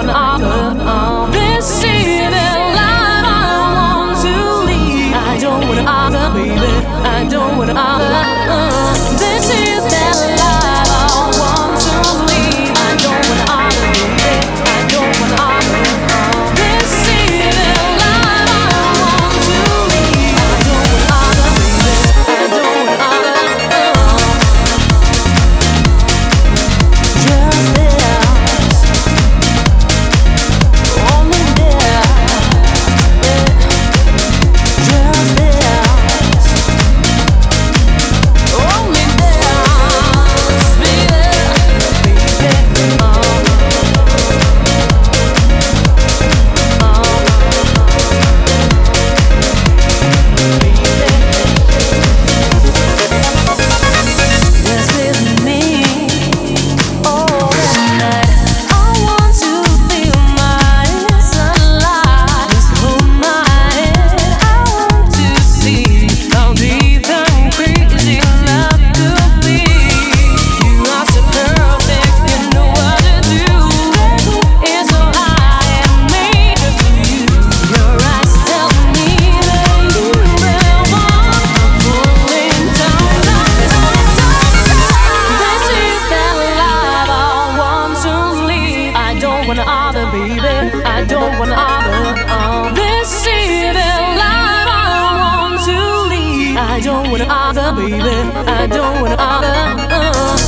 when I don't wanna other, baby. I don't wanna other. Oh. Uh. This evening, life I want to leave. I don't wanna other, baby. I don't wanna other. Uh.